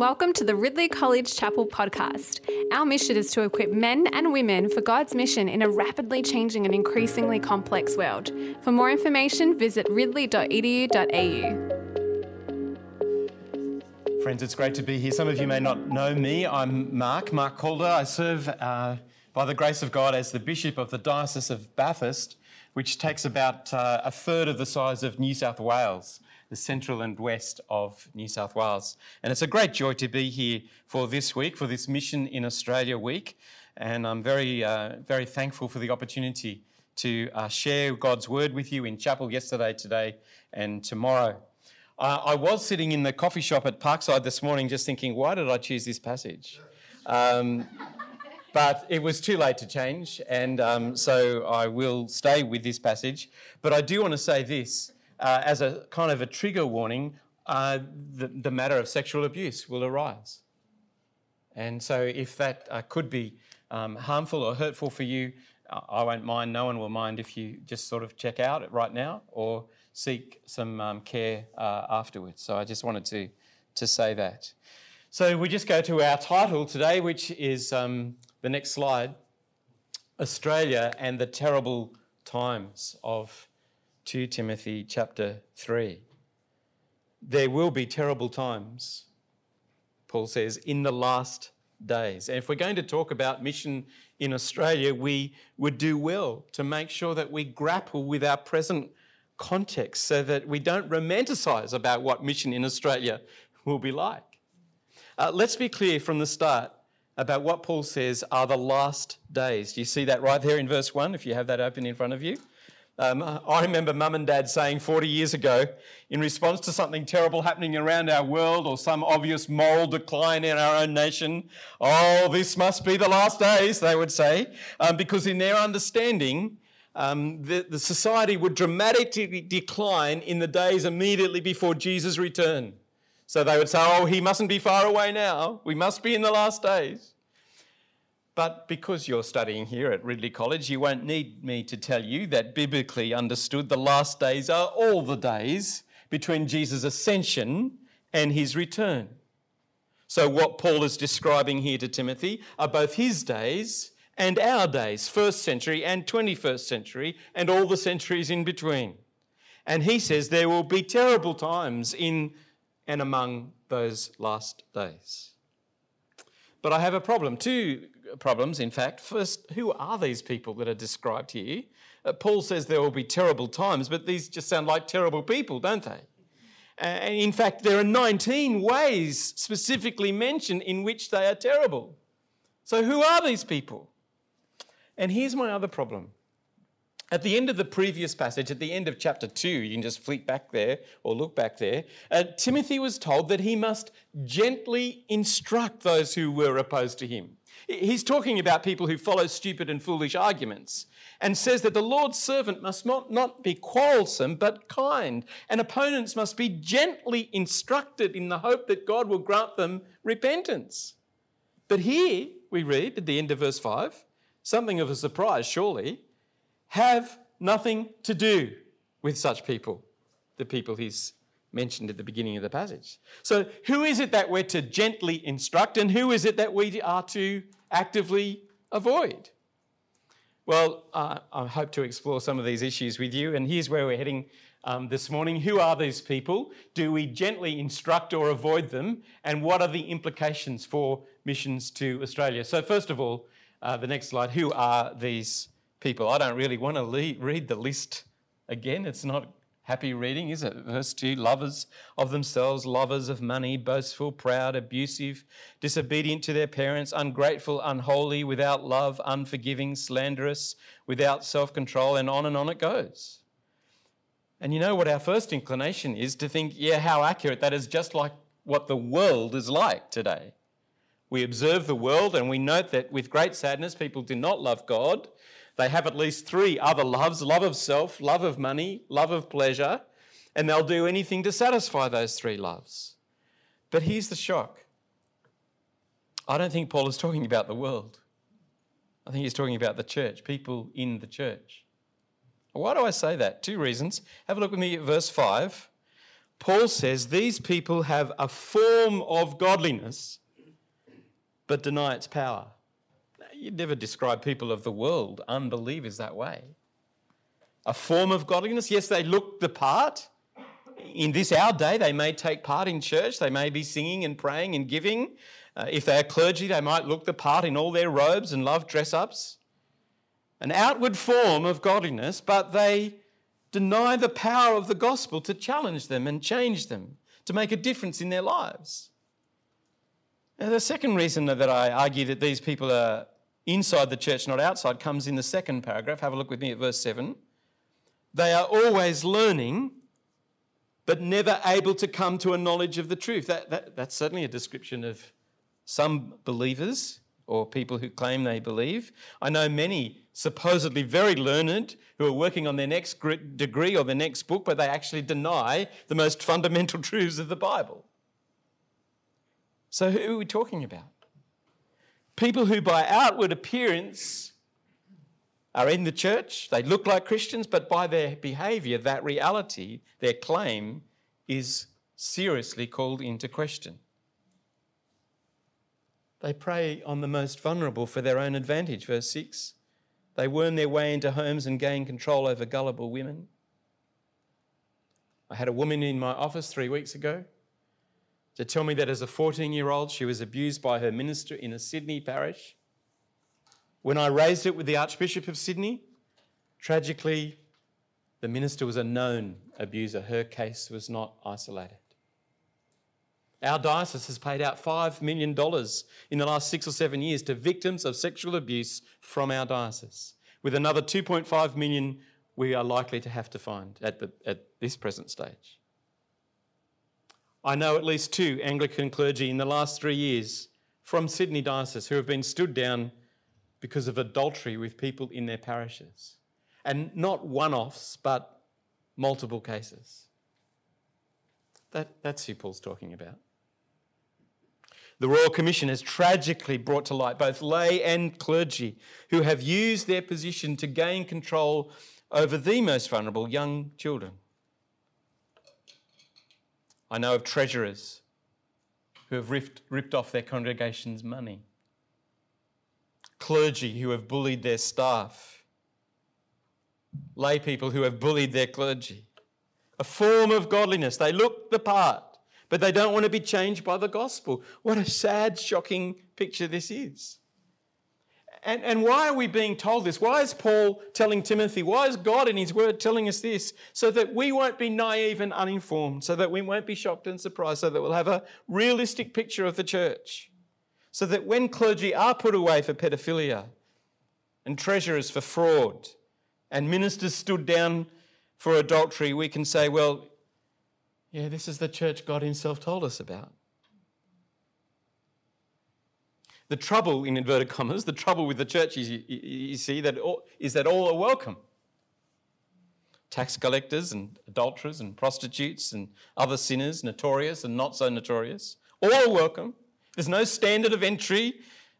Welcome to the Ridley College Chapel podcast. Our mission is to equip men and women for God's mission in a rapidly changing and increasingly complex world. For more information, visit ridley.edu.au. Friends, it's great to be here. Some of you may not know me. I'm Mark, Mark Calder. I serve, uh, by the grace of God, as the Bishop of the Diocese of Bathurst, which takes about uh, a third of the size of New South Wales the central and west of New South Wales. And it's a great joy to be here for this week, for this Mission in Australia week. And I'm very, uh, very thankful for the opportunity to uh, share God's word with you in chapel yesterday, today, and tomorrow. Uh, I was sitting in the coffee shop at Parkside this morning just thinking, why did I choose this passage? Um, but it was too late to change, and um, so I will stay with this passage. But I do want to say this uh, as a kind of a trigger warning, uh, the, the, matter of sexual abuse will arise. And so, if that uh, could be um, harmful or hurtful for you, I won't mind, no one will mind if you just sort of check out right now or seek some um, care uh, afterwards. So, I just wanted to, to say that. So, we just go to our title today, which is um, the next slide Australia and the Terrible Times of 2 Timothy chapter 3. There will be terrible times, Paul says, in the last days. And if we're going to talk about mission in Australia, we would do well to make sure that we grapple with our present context so that we don't romanticize about what mission in Australia will be like. Uh, let's be clear from the start about what Paul says are the last days. Do you see that right there in verse 1 if you have that open in front of you? Um, I remember mum and dad saying 40 years ago, in response to something terrible happening around our world or some obvious moral decline in our own nation, oh, this must be the last days, they would say, um, because in their understanding, um, the, the society would dramatically decline in the days immediately before Jesus' return. So they would say, oh, he mustn't be far away now. We must be in the last days. But because you're studying here at Ridley College, you won't need me to tell you that biblically understood, the last days are all the days between Jesus' ascension and his return. So, what Paul is describing here to Timothy are both his days and our days, first century and 21st century, and all the centuries in between. And he says there will be terrible times in and among those last days. But I have a problem. Two problems, in fact. First, who are these people that are described here? Uh, Paul says there will be terrible times, but these just sound like terrible people, don't they? And in fact, there are 19 ways specifically mentioned in which they are terrible. So, who are these people? And here's my other problem at the end of the previous passage, at the end of chapter 2, you can just flick back there or look back there, uh, Timothy was told that he must gently instruct those who were opposed to him. He's talking about people who follow stupid and foolish arguments and says that the Lord's servant must not, not be quarrelsome but kind, and opponents must be gently instructed in the hope that God will grant them repentance. But here we read at the end of verse 5 something of a surprise, surely have nothing to do with such people, the people he's mentioned at the beginning of the passage. So, who is it that we're to gently instruct, and who is it that we are to actively avoid? Well, uh, I hope to explore some of these issues with you, and here's where we're heading um, this morning. Who are these people? Do we gently instruct or avoid them? And what are the implications for missions to Australia? So, first of all, uh, the next slide who are these people. I don't really want to read the list again. It's not happy reading, is it? Verse 2 lovers of themselves, lovers of money, boastful, proud, abusive, disobedient to their parents, ungrateful, unholy, without love, unforgiving, slanderous, without self control, and on and on it goes. And you know what our first inclination is to think, yeah, how accurate that is, just like what the world is like today. We observe the world and we note that with great sadness, people do not love God they have at least three other loves love of self, love of money, love of pleasure, and they'll do anything to satisfy those three loves. But here's the shock I don't think Paul is talking about the world. I think he's talking about the church, people in the church. Why do I say that? Two reasons. Have a look with me at verse 5. Paul says these people have a form of godliness but deny its power. You'd never describe people of the world, unbelievers, that way. A form of godliness, yes, they look the part. In this our day, they may take part in church, they may be singing and praying and giving. Uh, if they are clergy, they might look the part in all their robes and love dress ups. An outward form of godliness, but they deny the power of the gospel to challenge them and change them, to make a difference in their lives. Now, the second reason that I argue that these people are inside the church, not outside, comes in the second paragraph. Have a look with me at verse 7. They are always learning, but never able to come to a knowledge of the truth. That, that, that's certainly a description of some believers or people who claim they believe. I know many supposedly very learned who are working on their next degree or their next book, but they actually deny the most fundamental truths of the Bible. So, who are we talking about? People who, by outward appearance, are in the church, they look like Christians, but by their behavior, that reality, their claim, is seriously called into question. They prey on the most vulnerable for their own advantage, verse 6. They worm their way into homes and gain control over gullible women. I had a woman in my office three weeks ago to tell me that as a 14 year old, she was abused by her minister in a Sydney parish. When I raised it with the Archbishop of Sydney, tragically, the minister was a known abuser. Her case was not isolated. Our diocese has paid out $5 million in the last six or seven years to victims of sexual abuse from our diocese, with another 2.5 million we are likely to have to find at, the, at this present stage. I know at least two Anglican clergy in the last three years from Sydney Diocese who have been stood down because of adultery with people in their parishes. And not one offs, but multiple cases. That, that's who Paul's talking about. The Royal Commission has tragically brought to light both lay and clergy who have used their position to gain control over the most vulnerable young children. I know of treasurers who have ripped, ripped off their congregation's money, clergy who have bullied their staff, lay people who have bullied their clergy. A form of godliness. They look the part, but they don't want to be changed by the gospel. What a sad, shocking picture this is. And, and why are we being told this? Why is Paul telling Timothy? Why is God in his word telling us this? So that we won't be naive and uninformed, so that we won't be shocked and surprised, so that we'll have a realistic picture of the church. So that when clergy are put away for pedophilia, and treasurers for fraud, and ministers stood down for adultery, we can say, well, yeah, this is the church God Himself told us about. The trouble, in inverted commas, the trouble with the church is, you, you see, that all, is that all are welcome. Tax collectors and adulterers and prostitutes and other sinners, notorious and not so notorious, all are welcome. There's no standard of entry,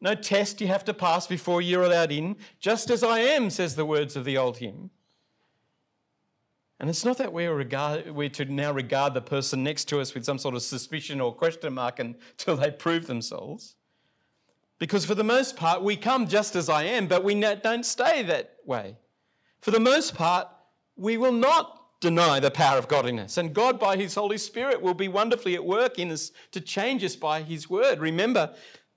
no test you have to pass before you're allowed in. Just as I am, says the words of the old hymn. And it's not that we're, regard, we're to now regard the person next to us with some sort of suspicion or question mark until they prove themselves. Because for the most part, we come just as I am, but we don't stay that way. For the most part, we will not deny the power of godliness. And God, by His Holy Spirit, will be wonderfully at work in us to change us by His word. Remember,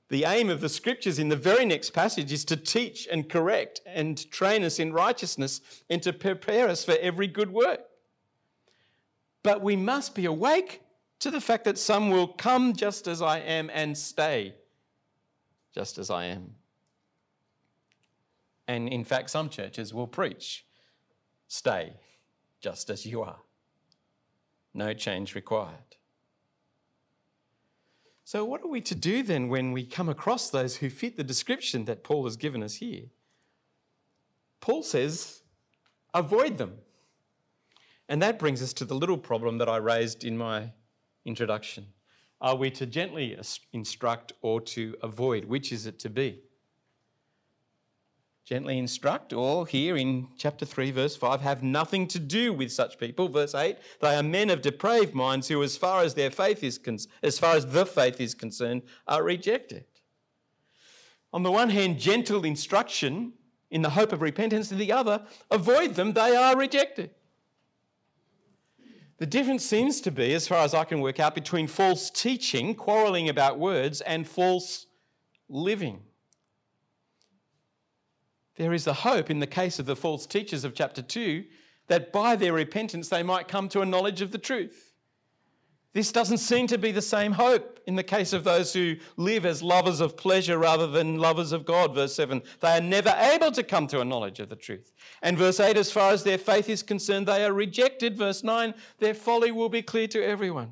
the aim of the scriptures in the very next passage is to teach and correct and train us in righteousness and to prepare us for every good work. But we must be awake to the fact that some will come just as I am and stay just as I am. And in fact, some churches will preach stay just as you are. No change required. So, what are we to do then when we come across those who fit the description that Paul has given us here? Paul says, avoid them. And that brings us to the little problem that I raised in my introduction. Are we to gently instruct or to avoid? Which is it to be? gently instruct, or here in chapter 3, verse 5, have nothing to do with such people. Verse 8, they are men of depraved minds who, as far as their faith is con- as far as the faith is concerned, are rejected. On the one hand, gentle instruction in the hope of repentance, to the other, avoid them, they are rejected. The difference seems to be, as far as I can work out, between false teaching, quarrelling about words, and false living. There is a hope in the case of the false teachers of chapter 2 that by their repentance they might come to a knowledge of the truth. This doesn't seem to be the same hope in the case of those who live as lovers of pleasure rather than lovers of God. Verse 7 they are never able to come to a knowledge of the truth. And verse 8 as far as their faith is concerned, they are rejected. Verse 9 their folly will be clear to everyone.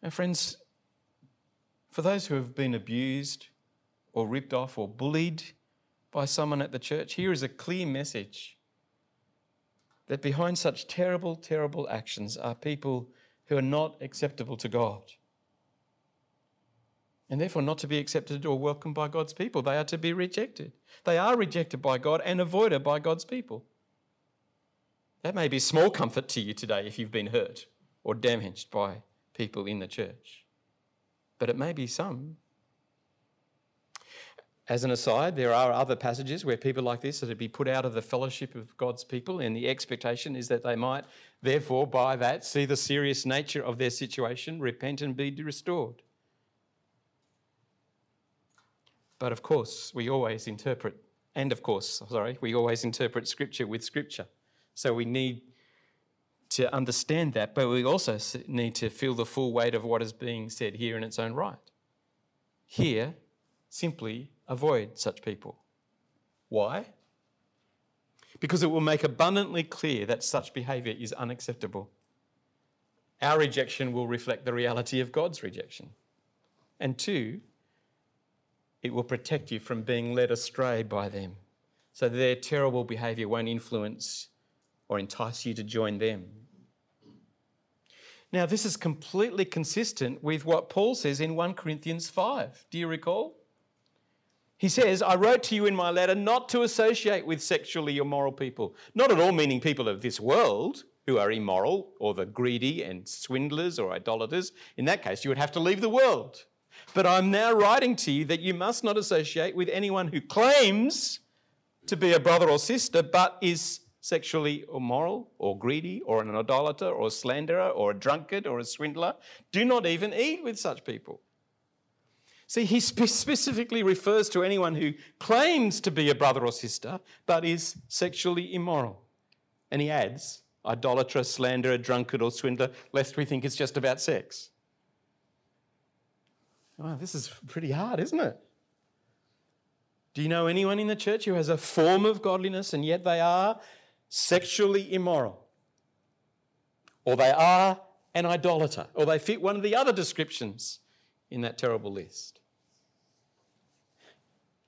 And friends, for those who have been abused, or ripped off or bullied by someone at the church, here is a clear message that behind such terrible, terrible actions are people who are not acceptable to God. And therefore, not to be accepted or welcomed by God's people. They are to be rejected. They are rejected by God and avoided by God's people. That may be small comfort to you today if you've been hurt or damaged by people in the church. But it may be some as an aside, there are other passages where people like this are to be put out of the fellowship of God's people, and the expectation is that they might, therefore, by that, see the serious nature of their situation, repent, and be restored. But of course, we always interpret, and of course, sorry, we always interpret Scripture with Scripture. So we need to understand that, but we also need to feel the full weight of what is being said here in its own right. Here, simply avoid such people. Why? Because it will make abundantly clear that such behaviour is unacceptable. Our rejection will reflect the reality of God's rejection. And two, it will protect you from being led astray by them. So their terrible behaviour won't influence or entice you to join them. Now, this is completely consistent with what Paul says in 1 Corinthians 5. Do you recall? He says, I wrote to you in my letter not to associate with sexually immoral people. Not at all meaning people of this world who are immoral or the greedy and swindlers or idolaters. In that case, you would have to leave the world. But I'm now writing to you that you must not associate with anyone who claims to be a brother or sister but is sexually immoral or greedy or an idolater or a slanderer or a drunkard or a swindler. Do not even eat with such people. See, he specifically refers to anyone who claims to be a brother or sister but is sexually immoral. And he adds, idolater, slanderer, drunkard, or swindler, lest we think it's just about sex. Oh, this is pretty hard, isn't it? Do you know anyone in the church who has a form of godliness and yet they are sexually immoral? Or they are an idolater? Or they fit one of the other descriptions? In that terrible list.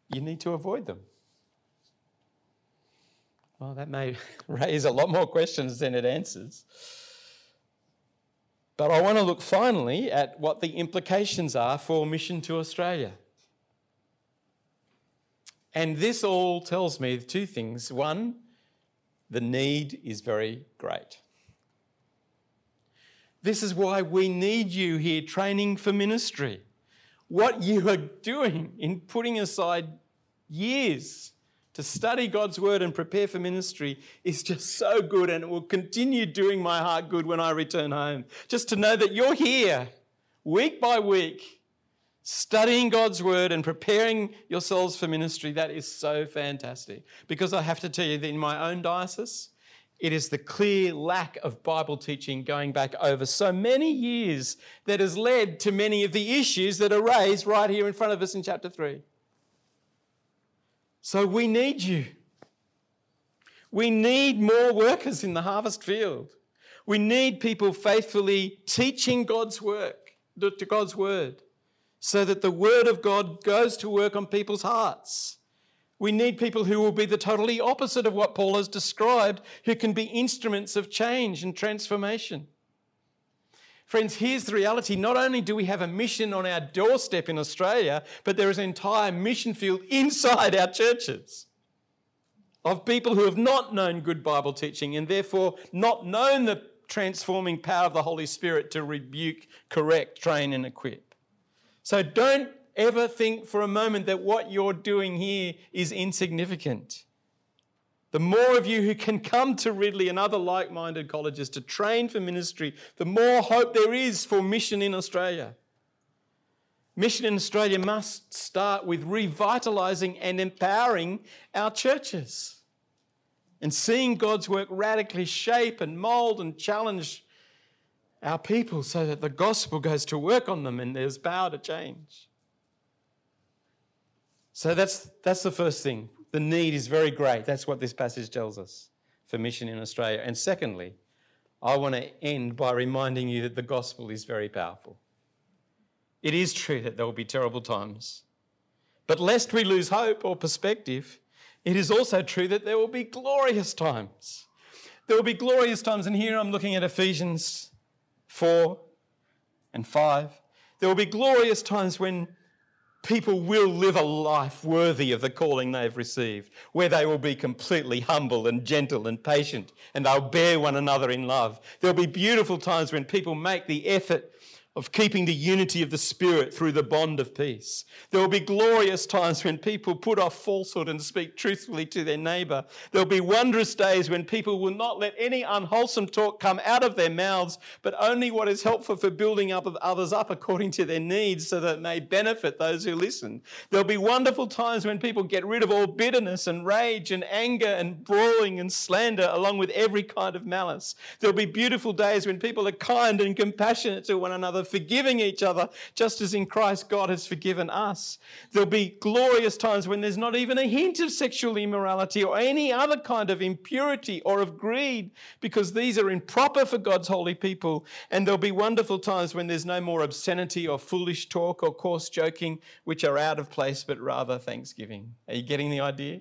You need to avoid them. Well, that may raise a lot more questions than it answers. But I want to look finally at what the implications are for mission to Australia. And this all tells me two things. One, the need is very great. This is why we need you here training for ministry. What you are doing in putting aside years to study God's word and prepare for ministry is just so good and it will continue doing my heart good when I return home. Just to know that you're here week by week studying God's word and preparing yourselves for ministry, that is so fantastic. Because I have to tell you that in my own diocese, it is the clear lack of Bible teaching going back over so many years that has led to many of the issues that are raised right here in front of us in chapter 3. So we need you. We need more workers in the harvest field. We need people faithfully teaching God's work, to God's word, so that the word of God goes to work on people's hearts. We need people who will be the totally opposite of what Paul has described, who can be instruments of change and transformation. Friends, here's the reality. Not only do we have a mission on our doorstep in Australia, but there is an entire mission field inside our churches of people who have not known good Bible teaching and therefore not known the transforming power of the Holy Spirit to rebuke, correct, train, and equip. So don't ever think for a moment that what you're doing here is insignificant. The more of you who can come to Ridley and other like minded colleges to train for ministry, the more hope there is for mission in Australia. Mission in Australia must start with revitalising and empowering our churches and seeing God's work radically shape and mould and challenge our people so that the gospel goes to work on them and there's power to change. So that's, that's the first thing. The need is very great. That's what this passage tells us for mission in Australia. And secondly, I want to end by reminding you that the gospel is very powerful. It is true that there will be terrible times. But lest we lose hope or perspective, it is also true that there will be glorious times. There will be glorious times, and here I'm looking at Ephesians 4 and 5. There will be glorious times when people will live a life worthy of the calling they've received, where they will be completely humble and gentle and patient, and they'll bear one another in love. There'll be beautiful times when people make the effort of keeping the unity of the Spirit through the bond of peace. There will be glorious times when people put off falsehood and speak truthfully to their neighbour. There will be wondrous days when people will not let any unwholesome talk come out of their mouths, but only what is helpful for building up of others up according to their needs so that it may benefit those who listen. There'll be wonderful times when people get rid of all bitterness and rage and anger and brawling and slander along with every kind of malice. There'll be beautiful days when people are kind and compassionate to one another forgiving each other, just as in Christ God has forgiven us. There'll be glorious times when there's not even a hint of sexual immorality or any other kind of impurity or of greed, because these are improper for God's holy people. And there'll be wonderful times when there's no more obscenity or foolish talk or coarse joking, which are out of place, but rather thanksgiving. Are you getting the idea?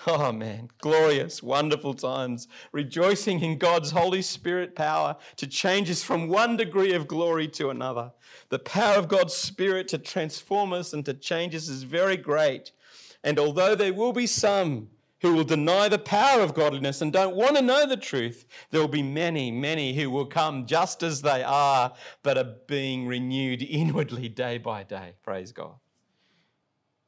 Oh man, glorious, wonderful times, rejoicing in God's Holy Spirit power to change us from one degree of glory to another. The power of God's Spirit to transform us and to change us is very great. And although there will be some who will deny the power of godliness and don't want to know the truth, there will be many, many who will come just as they are, but are being renewed inwardly day by day. Praise God.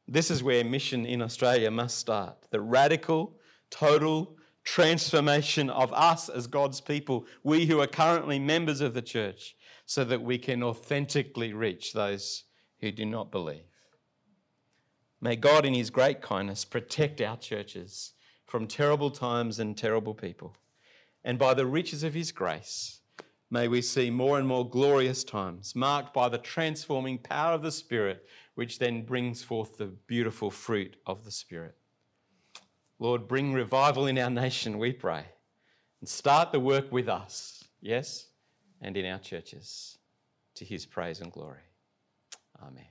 This is where mission in Australia must start the radical, total transformation of us as God's people, we who are currently members of the church, so that we can authentically reach those who do not believe. May God, in His great kindness, protect our churches from terrible times and terrible people. And by the riches of His grace, may we see more and more glorious times marked by the transforming power of the Spirit which then brings forth the beautiful fruit of the Spirit. Lord, bring revival in our nation, we pray, and start the work with us, yes, and in our churches, to his praise and glory. Amen.